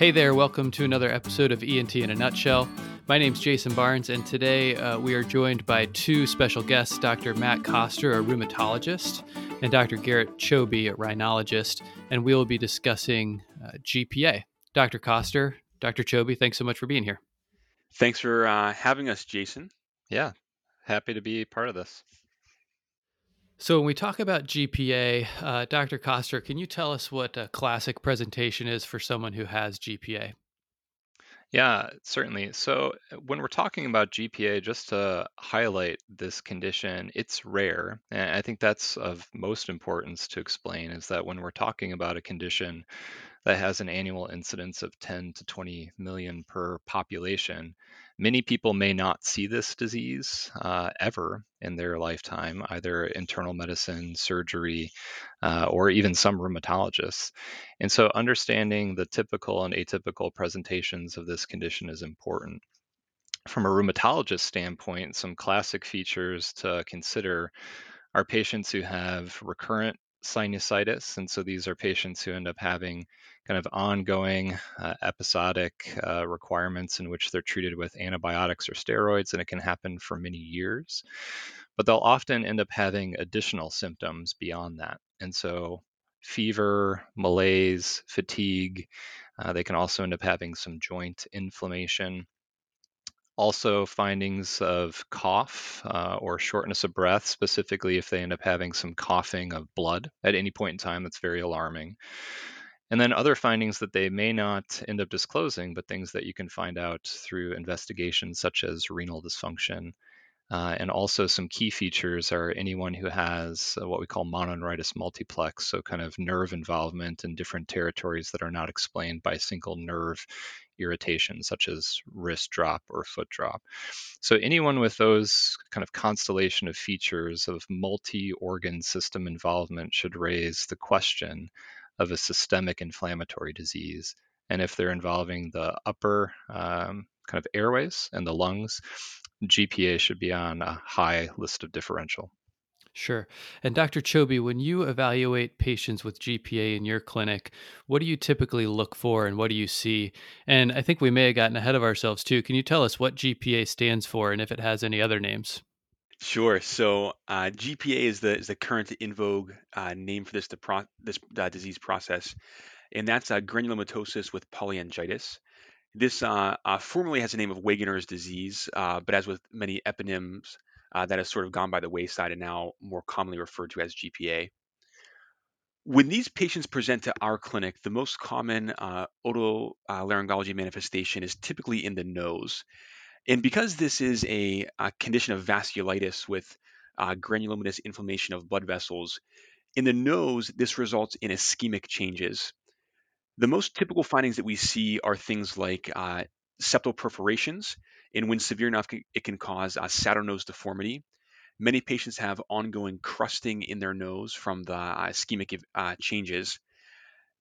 Hey there, welcome to another episode of ENT in a Nutshell. My name's Jason Barnes, and today uh, we are joined by two special guests Dr. Matt Koster, a rheumatologist, and Dr. Garrett Choby, a rhinologist, and we will be discussing uh, GPA. Dr. Koster, Dr. Choby, thanks so much for being here. Thanks for uh, having us, Jason. Yeah, happy to be part of this. So, when we talk about GPA, uh, Dr. Koster, can you tell us what a classic presentation is for someone who has GPA? Yeah, certainly. So, uh, when we're talking about GPA, just to highlight this condition, it's rare. And I think that's of most importance to explain is that when we're talking about a condition that has an annual incidence of 10 to 20 million per population. Many people may not see this disease uh, ever in their lifetime, either internal medicine, surgery, uh, or even some rheumatologists. And so, understanding the typical and atypical presentations of this condition is important. From a rheumatologist standpoint, some classic features to consider are patients who have recurrent sinusitis. And so these are patients who end up having kind of ongoing uh, episodic uh, requirements in which they're treated with antibiotics or steroids, and it can happen for many years. But they'll often end up having additional symptoms beyond that. And so fever, malaise, fatigue, uh, they can also end up having some joint inflammation also findings of cough uh, or shortness of breath, specifically if they end up having some coughing of blood at any point in time. That's very alarming. And then other findings that they may not end up disclosing, but things that you can find out through investigations such as renal dysfunction. Uh, and also some key features are anyone who has uh, what we call mononeuritis multiplex, so kind of nerve involvement in different territories that are not explained by single nerve irritation, such as wrist drop or foot drop. So, anyone with those kind of constellation of features of multi organ system involvement should raise the question of a systemic inflammatory disease. And if they're involving the upper um, kind of airways and the lungs, GPA should be on a high list of differential. Sure. And Dr. Choby, when you evaluate patients with GPA in your clinic, what do you typically look for and what do you see? And I think we may have gotten ahead of ourselves too. Can you tell us what GPA stands for and if it has any other names? Sure. So uh, GPA is the is the current in vogue uh, name for this pro- this uh, disease process, and that's uh, granulomatosis with polyangiitis. This uh, uh, formerly has the name of Wegener's disease, uh, but as with many eponyms, uh, that has sort of gone by the wayside and now more commonly referred to as GPA. When these patients present to our clinic, the most common uh, otolaryngology manifestation is typically in the nose. And because this is a, a condition of vasculitis with uh, granulomatous inflammation of blood vessels, in the nose, this results in ischemic changes. The most typical findings that we see are things like uh, septal perforations, and when severe enough, it can cause uh, saddle nose deformity. Many patients have ongoing crusting in their nose from the uh, ischemic uh, changes.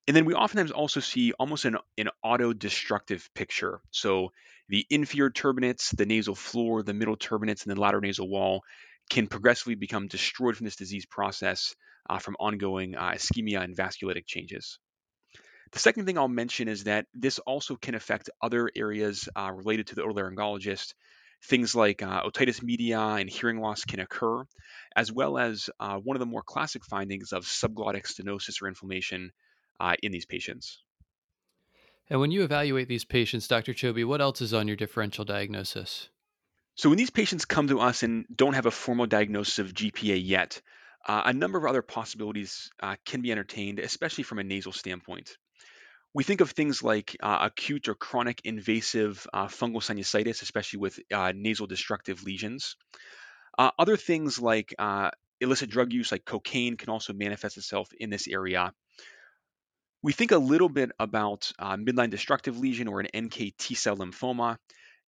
And then we oftentimes also see almost an, an auto-destructive picture. So the inferior turbinates, the nasal floor, the middle turbinates, and the lateral nasal wall can progressively become destroyed from this disease process uh, from ongoing uh, ischemia and vasculitic changes. The second thing I'll mention is that this also can affect other areas uh, related to the otolaryngologist. Things like uh, otitis media and hearing loss can occur, as well as uh, one of the more classic findings of subglottic stenosis or inflammation uh, in these patients. And when you evaluate these patients, Dr. Choby, what else is on your differential diagnosis? So, when these patients come to us and don't have a formal diagnosis of GPA yet, uh, a number of other possibilities uh, can be entertained, especially from a nasal standpoint. We think of things like uh, acute or chronic invasive uh, fungal sinusitis, especially with uh, nasal destructive lesions. Uh, other things like uh, illicit drug use, like cocaine, can also manifest itself in this area. We think a little bit about uh, midline destructive lesion or an NK T cell lymphoma.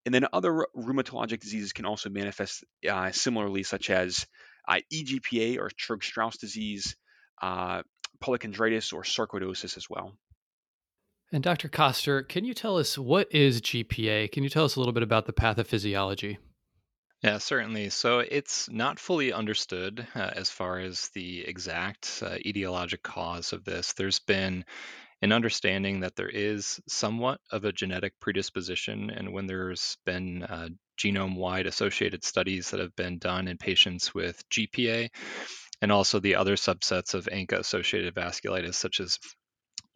And then other rheumatologic diseases can also manifest similarly, such as EGPA or Churg Strauss disease, polychondritis, or sarcoidosis as well. And Dr. Koster, can you tell us what is GPA? Can you tell us a little bit about the pathophysiology? Yeah, certainly. So it's not fully understood uh, as far as the exact uh, etiologic cause of this. There's been an understanding that there is somewhat of a genetic predisposition. And when there's been uh, genome wide associated studies that have been done in patients with GPA, and also the other subsets of ANCA associated vasculitis, such as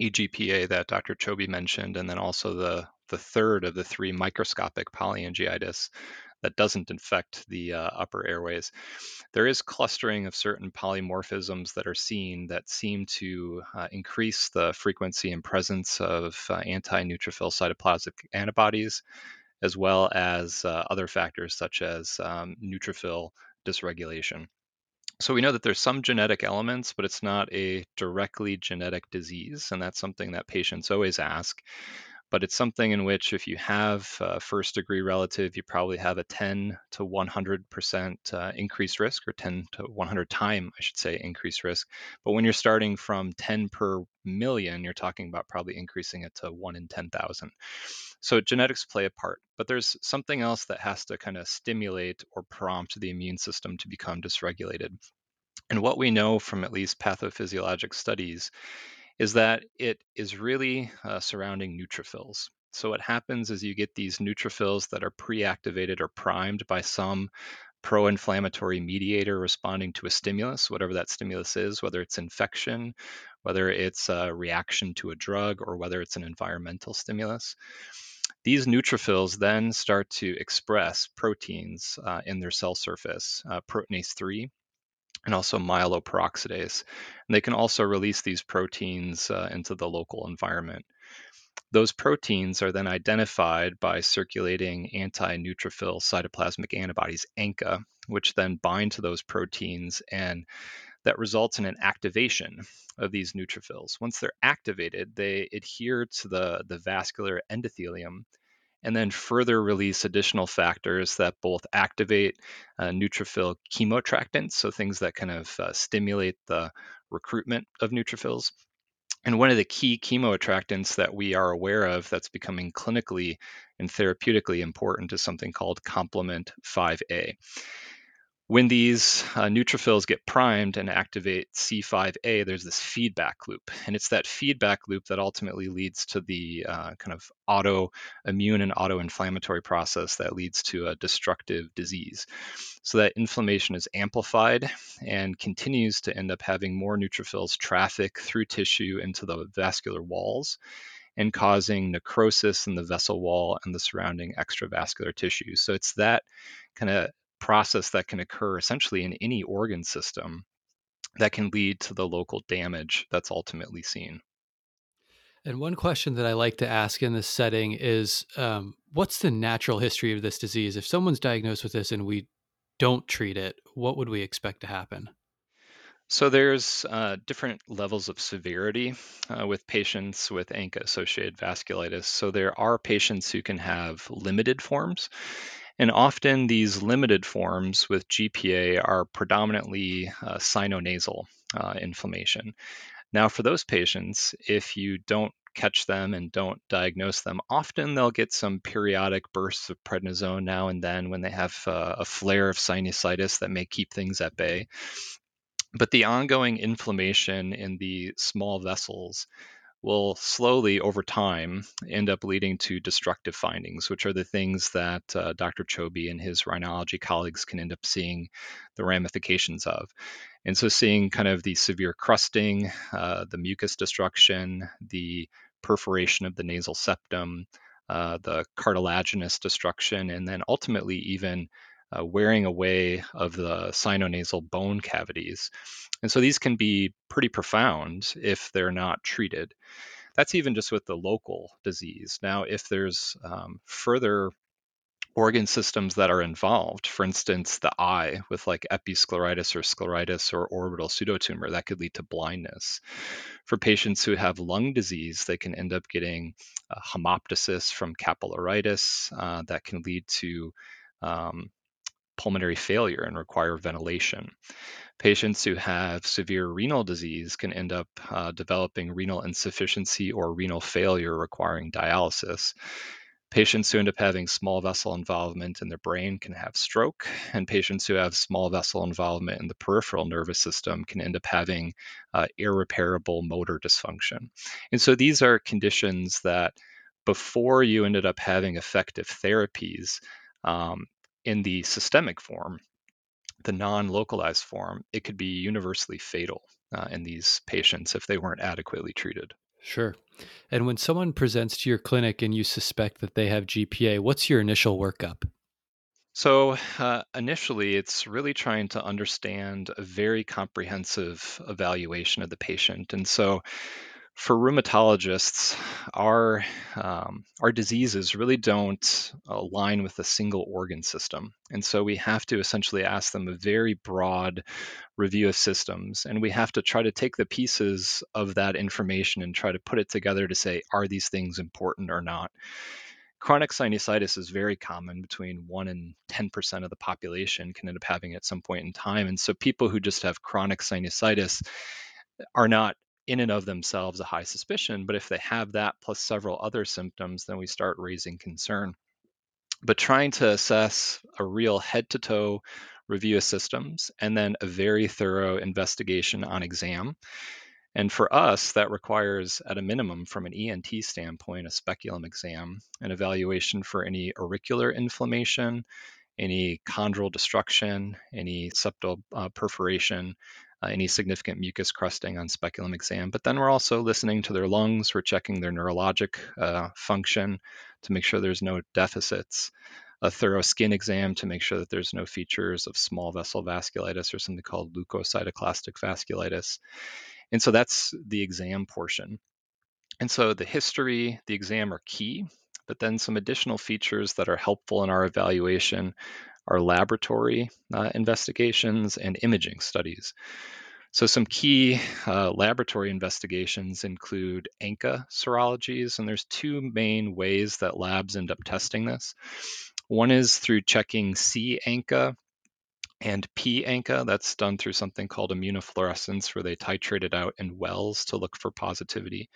EGPA that Dr. Choby mentioned, and then also the, the third of the three microscopic polyangiitis that doesn't infect the uh, upper airways. There is clustering of certain polymorphisms that are seen that seem to uh, increase the frequency and presence of uh, anti neutrophil cytoplasmic antibodies, as well as uh, other factors such as um, neutrophil dysregulation. So we know that there's some genetic elements, but it's not a directly genetic disease. And that's something that patients always ask but it's something in which if you have a first degree relative, you probably have a 10 to 100% uh, increased risk, or 10 to 100 time, I should say, increased risk. But when you're starting from 10 per million, you're talking about probably increasing it to 1 in 10,000. So genetics play a part, but there's something else that has to kind of stimulate or prompt the immune system to become dysregulated. And what we know from at least pathophysiologic studies is that it is really uh, surrounding neutrophils. So what happens is you get these neutrophils that are pre-activated or primed by some pro-inflammatory mediator responding to a stimulus, whatever that stimulus is, whether it's infection, whether it's a reaction to a drug, or whether it's an environmental stimulus. These neutrophils then start to express proteins uh, in their cell surface, uh, proteinase 3, and also myeloperoxidase. And they can also release these proteins uh, into the local environment. Those proteins are then identified by circulating anti neutrophil cytoplasmic antibodies, ANCA, which then bind to those proteins and that results in an activation of these neutrophils. Once they're activated, they adhere to the, the vascular endothelium and then further release additional factors that both activate uh, neutrophil chemoattractants, so things that kind of uh, stimulate the recruitment of neutrophils. And one of the key chemoattractants that we are aware of that's becoming clinically and therapeutically important is something called complement 5A. When these uh, neutrophils get primed and activate C5a, there's this feedback loop. And it's that feedback loop that ultimately leads to the uh, kind of autoimmune and autoinflammatory process that leads to a destructive disease. So that inflammation is amplified and continues to end up having more neutrophils traffic through tissue into the vascular walls and causing necrosis in the vessel wall and the surrounding extravascular tissue. So it's that kind of process that can occur essentially in any organ system that can lead to the local damage that's ultimately seen. And one question that I like to ask in this setting is um, what's the natural history of this disease? If someone's diagnosed with this and we don't treat it, what would we expect to happen? So there's uh, different levels of severity uh, with patients with ANCA-associated vasculitis. So there are patients who can have limited forms, and often these limited forms with GPA are predominantly uh, sinonasal uh, inflammation. Now, for those patients, if you don't catch them and don't diagnose them, often they'll get some periodic bursts of prednisone now and then when they have uh, a flare of sinusitis that may keep things at bay. But the ongoing inflammation in the small vessels will slowly over time end up leading to destructive findings, which are the things that uh, Dr. Choby and his rhinology colleagues can end up seeing the ramifications of. And so, seeing kind of the severe crusting, uh, the mucus destruction, the perforation of the nasal septum, uh, the cartilaginous destruction, and then ultimately even uh, wearing away of the sinonasal bone cavities. And so these can be pretty profound if they're not treated. That's even just with the local disease. Now, if there's um, further organ systems that are involved, for instance, the eye with like episcleritis or scleritis or orbital pseudotumor, that could lead to blindness. For patients who have lung disease, they can end up getting hemoptysis from capillaritis uh, that can lead to um, pulmonary failure and require ventilation. Patients who have severe renal disease can end up uh, developing renal insufficiency or renal failure requiring dialysis. Patients who end up having small vessel involvement in their brain can have stroke, and patients who have small vessel involvement in the peripheral nervous system can end up having uh, irreparable motor dysfunction. And so these are conditions that before you ended up having effective therapies um, in the systemic form, the non localized form, it could be universally fatal uh, in these patients if they weren't adequately treated. Sure. And when someone presents to your clinic and you suspect that they have GPA, what's your initial workup? So, uh, initially, it's really trying to understand a very comprehensive evaluation of the patient. And so, for rheumatologists, our um, our diseases really don't align with a single organ system, and so we have to essentially ask them a very broad review of systems, and we have to try to take the pieces of that information and try to put it together to say, are these things important or not? Chronic sinusitis is very common between 1 and 10% of the population can end up having it at some point in time. And so people who just have chronic sinusitis are not in and of themselves a high suspicion, but if they have that plus several other symptoms, then we start raising concern. But trying to assess a real head to toe review of systems and then a very thorough investigation on exam. And for us, that requires, at a minimum, from an ENT standpoint, a speculum exam, an evaluation for any auricular inflammation, any chondral destruction, any septal uh, perforation, uh, any significant mucus crusting on speculum exam. But then we're also listening to their lungs. We're checking their neurologic uh, function to make sure there's no deficits. A thorough skin exam to make sure that there's no features of small vessel vasculitis or something called leukocytoclastic vasculitis. And so that's the exam portion. And so the history, the exam are key, but then some additional features that are helpful in our evaluation are laboratory uh, investigations and imaging studies. So, some key uh, laboratory investigations include ANCA serologies, and there's two main ways that labs end up testing this. One is through checking C ANCA and P ANCA. That's done through something called immunofluorescence, where they titrate it out in wells to look for positivity.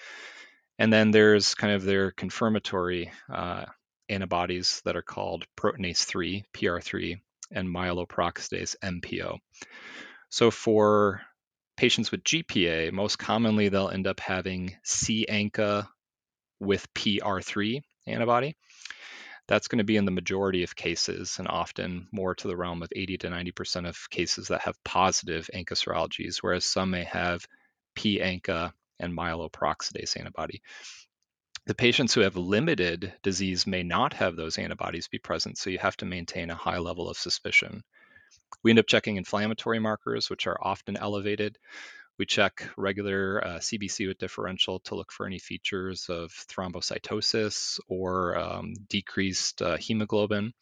And then there's kind of their confirmatory uh, antibodies that are called proteinase 3, PR3, and myeloperoxidase, MPO. So for patients with GPA, most commonly they'll end up having C ANCA with PR3 antibody. That's going to be in the majority of cases and often more to the realm of 80 to 90% of cases that have positive ANCA serologies, whereas some may have P ANCA and myeloperoxidase antibody. The patients who have limited disease may not have those antibodies be present, so you have to maintain a high level of suspicion. We end up checking inflammatory markers, which are often elevated. We check regular uh, CBC with differential to look for any features of thrombocytosis or um, decreased uh, hemoglobin.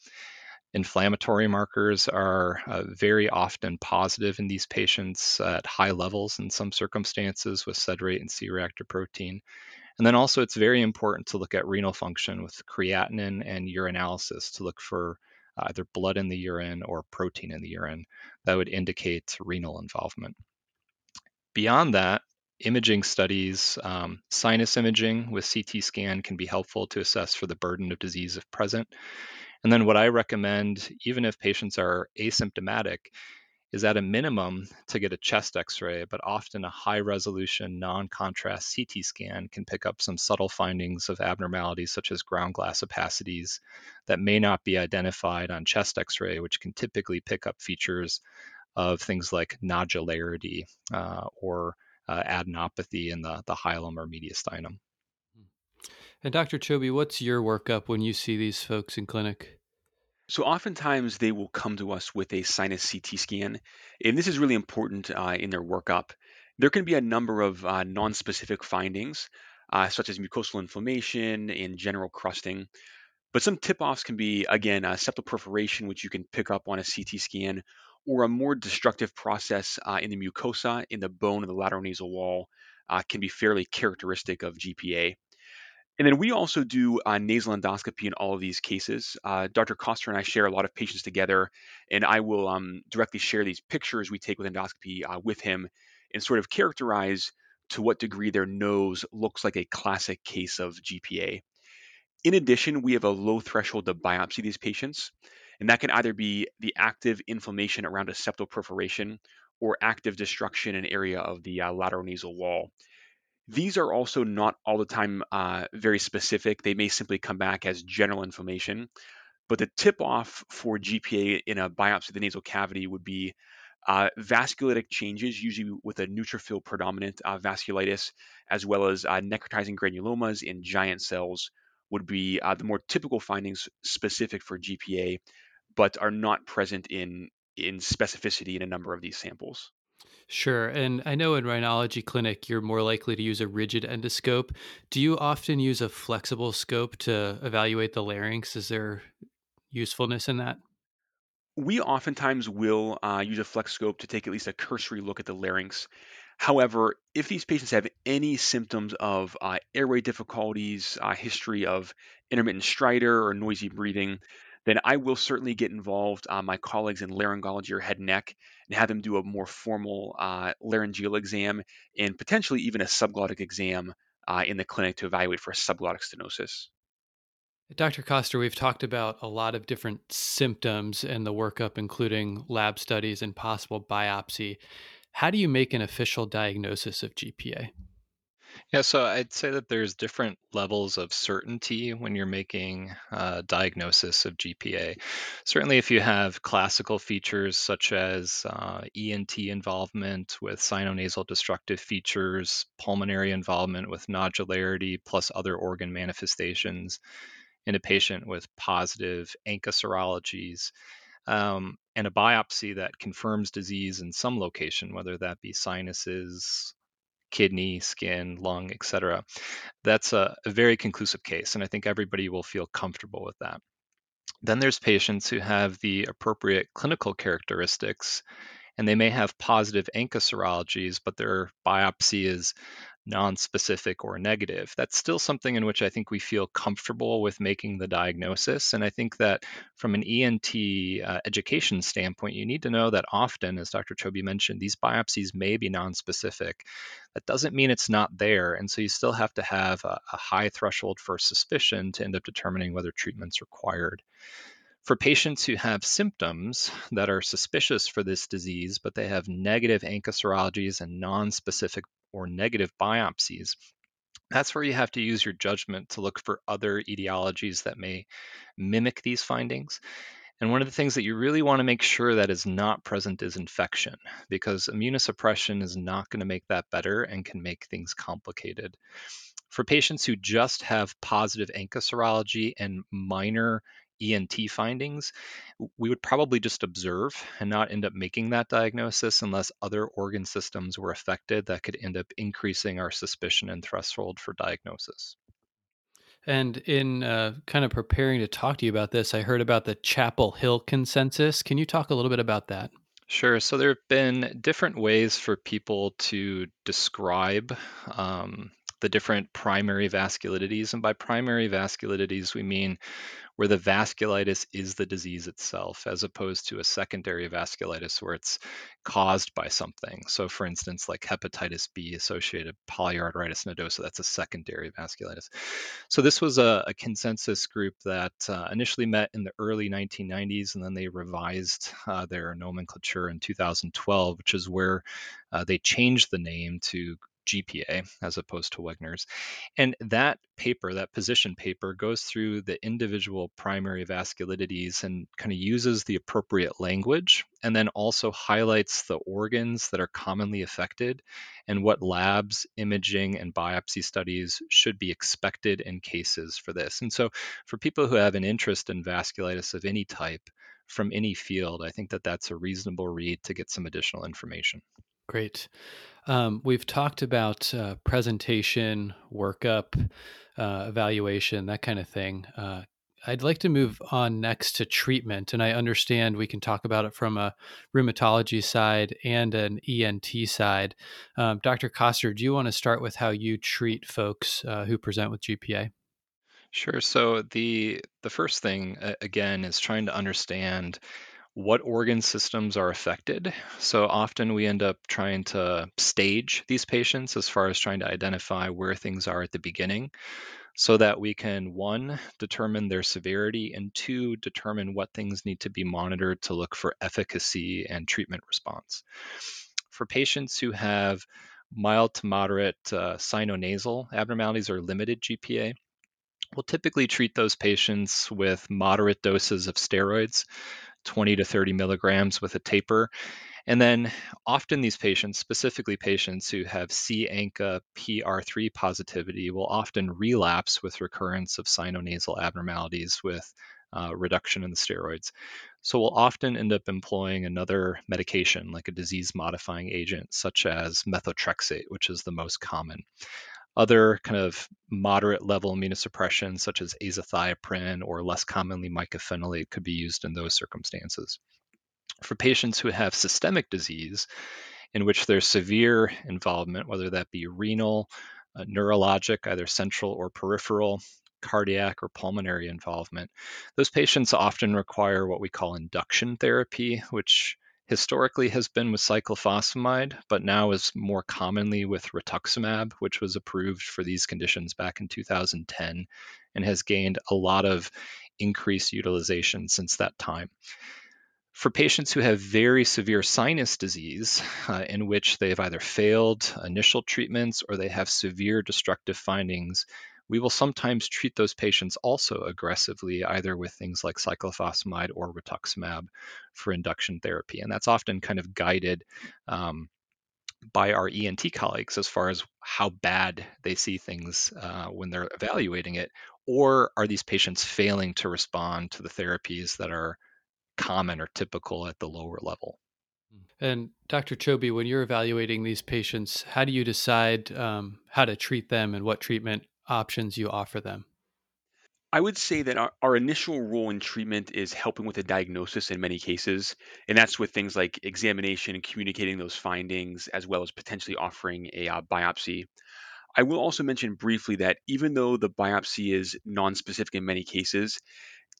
Inflammatory markers are uh, very often positive in these patients at high levels in some circumstances with sed rate and C reactive protein. And then also, it's very important to look at renal function with creatinine and urinalysis to look for uh, either blood in the urine or protein in the urine that would indicate renal involvement. Beyond that, imaging studies, um, sinus imaging with CT scan can be helpful to assess for the burden of disease if present. And then, what I recommend, even if patients are asymptomatic, is at a minimum to get a chest x ray, but often a high resolution non contrast CT scan can pick up some subtle findings of abnormalities such as ground glass opacities that may not be identified on chest x ray, which can typically pick up features of things like nodularity uh, or uh, adenopathy in the, the hilum or mediastinum. And Dr. Choby, what's your workup when you see these folks in clinic? So oftentimes they will come to us with a sinus CT scan, and this is really important uh, in their workup. There can be a number of uh, non-specific findings, uh, such as mucosal inflammation and general crusting. But some tip-offs can be, again, uh, septal perforation, which you can pick up on a CT scan, or a more destructive process uh, in the mucosa, in the bone of the lateral nasal wall, uh, can be fairly characteristic of GPA. And then we also do uh, nasal endoscopy in all of these cases. Uh, Dr. Koster and I share a lot of patients together, and I will um, directly share these pictures we take with endoscopy uh, with him and sort of characterize to what degree their nose looks like a classic case of GPA. In addition, we have a low threshold to biopsy these patients, and that can either be the active inflammation around a septal perforation or active destruction in area of the uh, lateral nasal wall. These are also not all the time uh, very specific. They may simply come back as general inflammation. But the tip off for GPA in a biopsy of the nasal cavity would be uh, vasculitic changes, usually with a neutrophil predominant uh, vasculitis, as well as uh, necrotizing granulomas in giant cells, would be uh, the more typical findings specific for GPA, but are not present in in specificity in a number of these samples. Sure. And I know in rhinology clinic, you're more likely to use a rigid endoscope. Do you often use a flexible scope to evaluate the larynx? Is there usefulness in that? We oftentimes will uh, use a flex scope to take at least a cursory look at the larynx. However, if these patients have any symptoms of uh, airway difficulties, uh, history of intermittent stridor or noisy breathing, then I will certainly get involved, uh, my colleagues in laryngology or head and neck, and have them do a more formal uh, laryngeal exam and potentially even a subglottic exam uh, in the clinic to evaluate for subglottic stenosis. Dr. Koster, we've talked about a lot of different symptoms in the workup, including lab studies and possible biopsy. How do you make an official diagnosis of GPA? Yeah, so I'd say that there's different levels of certainty when you're making a diagnosis of GPA. Certainly, if you have classical features such as uh, ENT involvement with sinonasal destructive features, pulmonary involvement with nodularity, plus other organ manifestations in a patient with positive ANCA serologies, um, and a biopsy that confirms disease in some location, whether that be sinuses, kidney, skin, lung, etc. That's a, a very conclusive case, and I think everybody will feel comfortable with that. Then there's patients who have the appropriate clinical characteristics and they may have positive ANCA serologies, but their biopsy is non-specific or negative. That's still something in which I think we feel comfortable with making the diagnosis. And I think that from an ENT uh, education standpoint, you need to know that often, as Dr. Choby mentioned, these biopsies may be non-specific. That doesn't mean it's not there. And so you still have to have a, a high threshold for suspicion to end up determining whether treatment's required. For patients who have symptoms that are suspicious for this disease, but they have negative ANCA serologies and non-specific or negative biopsies, that's where you have to use your judgment to look for other etiologies that may mimic these findings. And one of the things that you really want to make sure that is not present is infection, because immunosuppression is not going to make that better and can make things complicated. For patients who just have positive ANCA serology and minor ENT findings, we would probably just observe and not end up making that diagnosis unless other organ systems were affected that could end up increasing our suspicion and threshold for diagnosis. And in uh, kind of preparing to talk to you about this, I heard about the Chapel Hill consensus. Can you talk a little bit about that? Sure. So there have been different ways for people to describe um, the different primary vasculitides. And by primary vasculitides, we mean where the vasculitis is the disease itself, as opposed to a secondary vasculitis where it's caused by something. So, for instance, like hepatitis B associated polyarteritis nodosa, that's a secondary vasculitis. So, this was a, a consensus group that uh, initially met in the early 1990s and then they revised uh, their nomenclature in 2012, which is where uh, they changed the name to GPA as opposed to Wegener's. And that paper, that position paper, goes through the individual primary vasculitides and kind of uses the appropriate language and then also highlights the organs that are commonly affected and what labs, imaging, and biopsy studies should be expected in cases for this. And so, for people who have an interest in vasculitis of any type from any field, I think that that's a reasonable read to get some additional information. Great. Um, we've talked about uh, presentation, workup, uh, evaluation, that kind of thing. Uh, I'd like to move on next to treatment, and I understand we can talk about it from a rheumatology side and an ENT side. Um, Dr. Koster, do you want to start with how you treat folks uh, who present with GPA? Sure. So the the first thing again is trying to understand what organ systems are affected. So often we end up trying to stage these patients as far as trying to identify where things are at the beginning. so that we can one determine their severity and two determine what things need to be monitored to look for efficacy and treatment response for patients who have mild to moderate uh, sinonasal abnormalities or limited gpa we'll typically treat those patients with moderate doses of steroids 20 to 30 milligrams with a taper and then often these patients, specifically patients who have C-ANCA PR3 positivity, will often relapse with recurrence of sinonasal abnormalities with uh, reduction in the steroids. So we'll often end up employing another medication, like a disease modifying agent, such as methotrexate, which is the most common. Other kind of moderate level immunosuppression, such as azathioprine or less commonly mycophenolate, could be used in those circumstances. For patients who have systemic disease, in which there's severe involvement, whether that be renal, uh, neurologic, either central or peripheral, cardiac or pulmonary involvement, those patients often require what we call induction therapy, which historically has been with cyclophosphamide, but now is more commonly with rituximab, which was approved for these conditions back in 2010 and has gained a lot of increased utilization since that time. For patients who have very severe sinus disease, uh, in which they've either failed initial treatments or they have severe destructive findings, we will sometimes treat those patients also aggressively, either with things like cyclophosphamide or rituximab for induction therapy. And that's often kind of guided um, by our ENT colleagues as far as how bad they see things uh, when they're evaluating it. Or are these patients failing to respond to the therapies that are common or typical at the lower level. And Dr. Choby, when you're evaluating these patients, how do you decide um, how to treat them and what treatment options you offer them? I would say that our, our initial role in treatment is helping with a diagnosis in many cases, and that's with things like examination and communicating those findings, as well as potentially offering a uh, biopsy. I will also mention briefly that even though the biopsy is non-specific in many cases,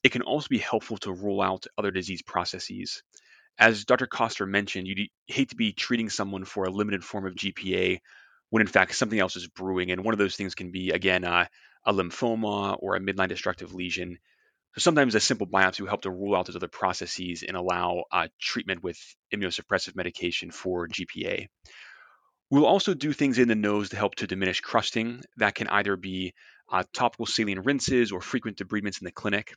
it can also be helpful to rule out other disease processes. As Dr. Koster mentioned, you hate to be treating someone for a limited form of GPA when in fact something else is brewing. And one of those things can be, again, uh, a lymphoma or a midline destructive lesion. So sometimes a simple biopsy will help to rule out those other processes and allow uh, treatment with immunosuppressive medication for GPA. We'll also do things in the nose to help to diminish crusting. That can either be uh, topical saline rinses or frequent debridements in the clinic.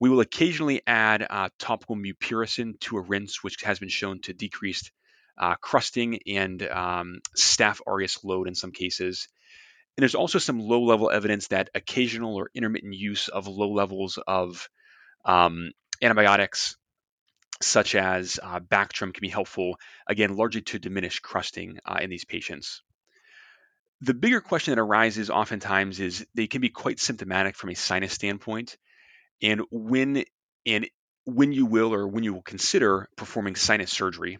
We will occasionally add uh, topical mupirocin to a rinse, which has been shown to decrease uh, crusting and um, staph aureus load in some cases. And there's also some low level evidence that occasional or intermittent use of low levels of um, antibiotics, such as uh, Bactrim, can be helpful, again, largely to diminish crusting uh, in these patients. The bigger question that arises oftentimes is they can be quite symptomatic from a sinus standpoint and when and when you will or when you will consider performing sinus surgery.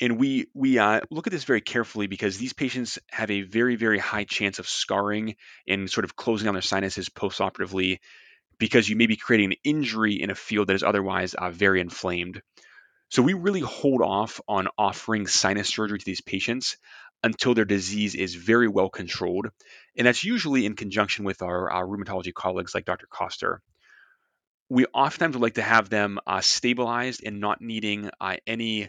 And we we uh, look at this very carefully because these patients have a very very high chance of scarring and sort of closing on their sinuses postoperatively because you may be creating an injury in a field that is otherwise uh, very inflamed. So we really hold off on offering sinus surgery to these patients until their disease is very well controlled, and that's usually in conjunction with our, our rheumatology colleagues like Dr. Koster we oftentimes would like to have them uh, stabilized and not needing uh, any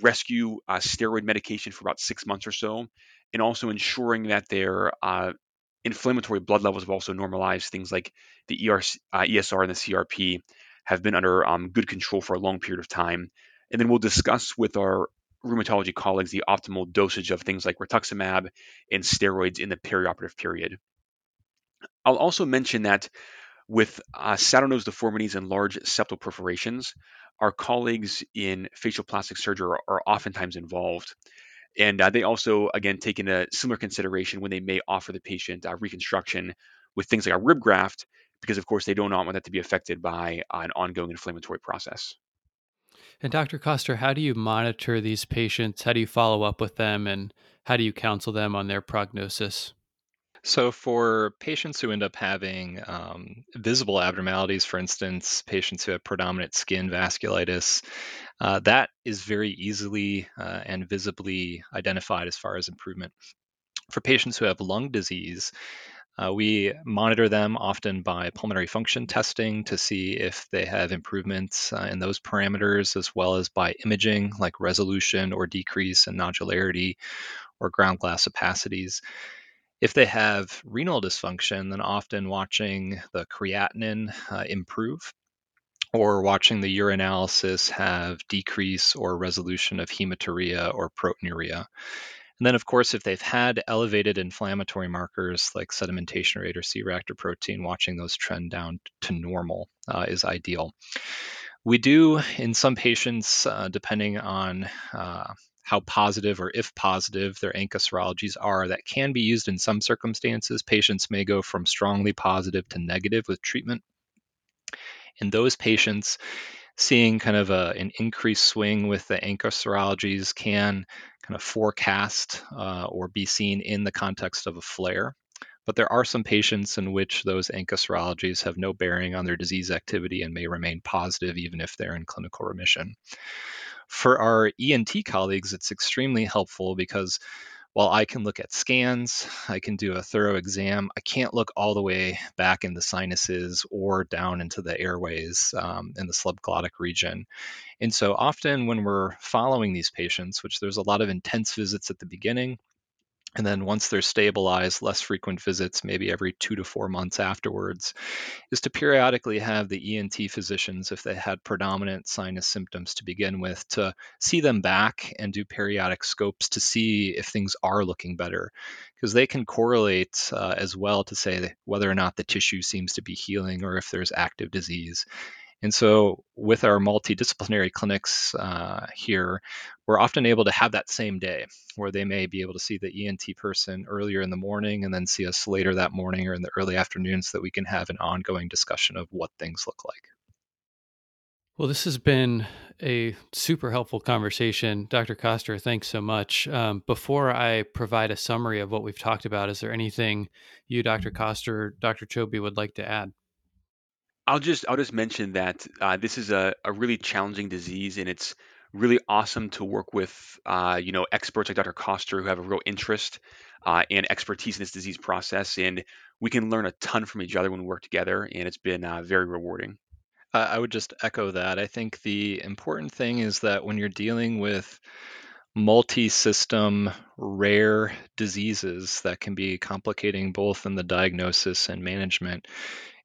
rescue uh, steroid medication for about six months or so, and also ensuring that their uh, inflammatory blood levels have also normalized. Things like the ER, uh, ESR and the CRP have been under um, good control for a long period of time. And then we'll discuss with our rheumatology colleagues the optimal dosage of things like rituximab and steroids in the perioperative period. I'll also mention that with uh, saddle nose deformities and large septal perforations, our colleagues in facial plastic surgery are, are oftentimes involved. And uh, they also, again, take into similar consideration when they may offer the patient uh, reconstruction with things like a rib graft, because of course they do not want that to be affected by uh, an ongoing inflammatory process. And Dr. Koster, how do you monitor these patients? How do you follow up with them? And how do you counsel them on their prognosis? So, for patients who end up having um, visible abnormalities, for instance, patients who have predominant skin vasculitis, uh, that is very easily uh, and visibly identified as far as improvement. For patients who have lung disease, Uh, we monitor them often by pulmonary function testing to see if they have improvements uh, in those parameters, as well as by imaging like resolution or decrease in nodularity or ground glass opacities. If they have renal dysfunction, then often watching the creatinine uh, improve or watching the urinalysis have decrease or resolution of hematuria or proteinuria. And then, of course, if they've had elevated inflammatory markers like sedimentation rate or C-reactive protein, watching those trend down to normal uh, is ideal. We do, in some patients, uh, depending on uh, how positive or if positive their ANCA serologies are, that can be used in some circumstances. Patients may go from strongly positive to negative with treatment. In those patients, seeing kind of a, an increased swing with the ANCA serologies can kind of forecast uh, or be seen in the context of a flare. But there are some patients in which those ANCA serologies have no bearing on their disease activity and may remain positive even if they're in clinical remission. For our ENT colleagues, it's extremely helpful because while I can look at scans, I can do a thorough exam, I can't look all the way back in the sinuses or down into the airways um, in the subglottic region. And so often when we're following these patients, which there's a lot of intense visits at the beginning, and then once they're stabilized, less frequent visits, maybe every two to four months afterwards, is to periodically have the ENT physicians, if they had predominant sinus symptoms to begin with, to see them back and do periodic scopes to see if things are looking better. Because they can correlate uh, as well to say whether or not the tissue seems to be healing or if there's active disease. And so, with our multidisciplinary clinics uh, here, we're often able to have that same day where they may be able to see the ENT person earlier in the morning and then see us later that morning or in the early afternoon so that we can have an ongoing discussion of what things look like. Well, this has been a super helpful conversation. Dr. Koster, thanks so much. Um, before I provide a summary of what we've talked about, is there anything you, Dr. Koster, Dr. Choby would like to add? I'll just I'll just mention that uh, this is a, a really challenging disease, and it's really awesome to work with uh, you know experts like Dr. Koster who have a real interest uh, and expertise in this disease process, and we can learn a ton from each other when we work together, and it's been uh, very rewarding. I would just echo that. I think the important thing is that when you're dealing with multi-system rare diseases that can be complicating both in the diagnosis and management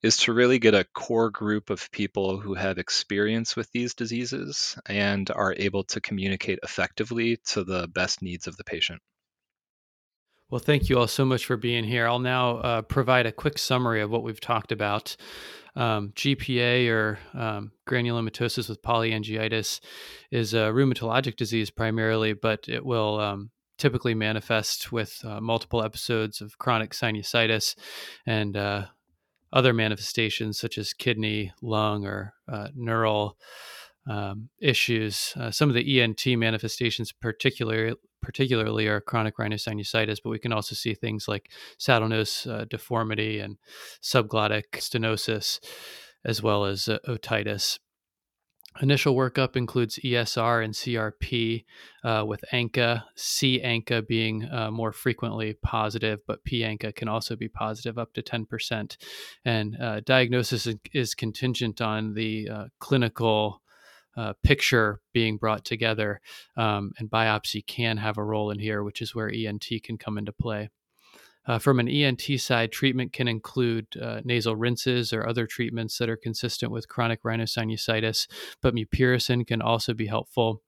is to really get a core group of people who have experience with these diseases and are able to communicate effectively to the best needs of the patient. Well, thank you all so much for being here. I'll now uh, provide a quick summary of what we've talked about. Um, GPA or um, granulomatosis with polyangiitis is a rheumatologic disease primarily, but it will um, typically manifest with uh, multiple episodes of chronic sinusitis and uh, other manifestations such as kidney, lung, or uh, neural um, issues. Uh, some of the ENT manifestations, particularly particularly, are chronic rhinosinusitis, but we can also see things like saddle nose uh, deformity and subglottic stenosis, as well as uh, otitis. Initial workup includes ESR and CRP, uh, with ANCA, C ANCA being uh, more frequently positive, but P ANCA can also be positive up to 10%. And uh, diagnosis is contingent on the uh, clinical uh, picture being brought together, um, and biopsy can have a role in here, which is where ENT can come into play. Uh, from an ENT side, treatment can include uh, nasal rinses or other treatments that are consistent with chronic rhinosinusitis, but mupirocin can also be helpful,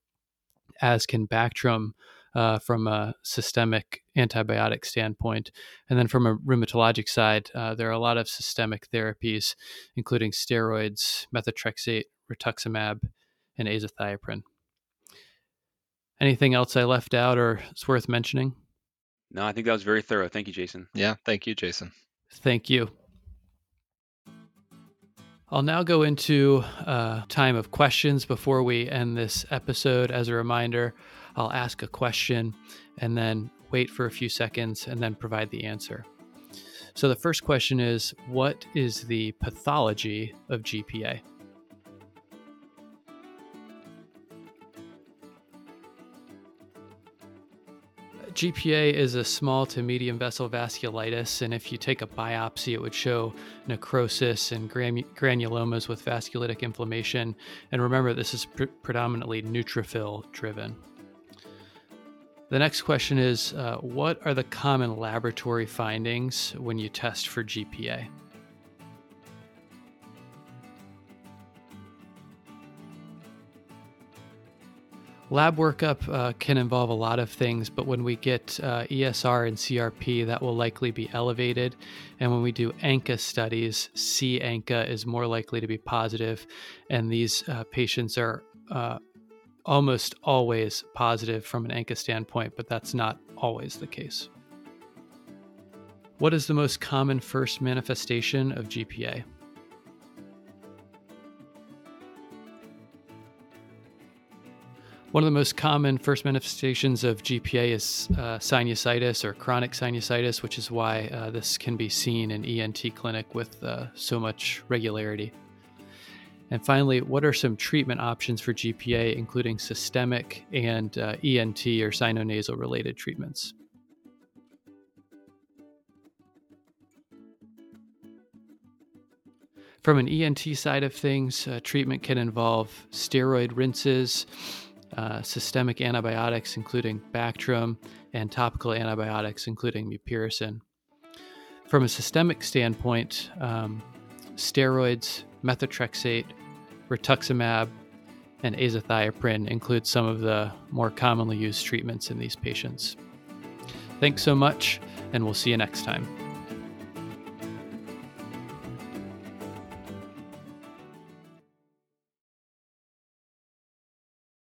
as can Bactrim uh, from a systemic antibiotic standpoint. And then from a rheumatologic side, uh, there are a lot of systemic therapies, including steroids, methotrexate, rituximab, and azathioprine. Anything else I left out or is worth mentioning? No, I think that was very thorough. Thank you, Jason. Yeah, thank you, Jason. Thank you. I'll now go into a uh, time of questions before we end this episode. As a reminder, I'll ask a question and then wait for a few seconds and then provide the answer. So, the first question is What is the pathology of GPA? GPA is a small to medium vessel vasculitis, and if you take a biopsy, it would show necrosis and granulomas with vasculitic inflammation. And remember, this is pr- predominantly neutrophil driven. The next question is uh, What are the common laboratory findings when you test for GPA? Lab workup uh, can involve a lot of things, but when we get uh, ESR and CRP, that will likely be elevated. And when we do ANCA studies, C ANCA is more likely to be positive, and these uh, patients are uh, almost always positive from an ANCA standpoint, but that's not always the case. What is the most common first manifestation of GPA? One of the most common first manifestations of GPA is uh, sinusitis or chronic sinusitis, which is why uh, this can be seen in ENT clinic with uh, so much regularity. And finally, what are some treatment options for GPA, including systemic and uh, ENT or sinonasal related treatments? From an ENT side of things, uh, treatment can involve steroid rinses, uh, systemic antibiotics, including Bactrim, and topical antibiotics, including mupirocin. From a systemic standpoint, um, steroids, methotrexate, rituximab, and azathioprine include some of the more commonly used treatments in these patients. Thanks so much, and we'll see you next time.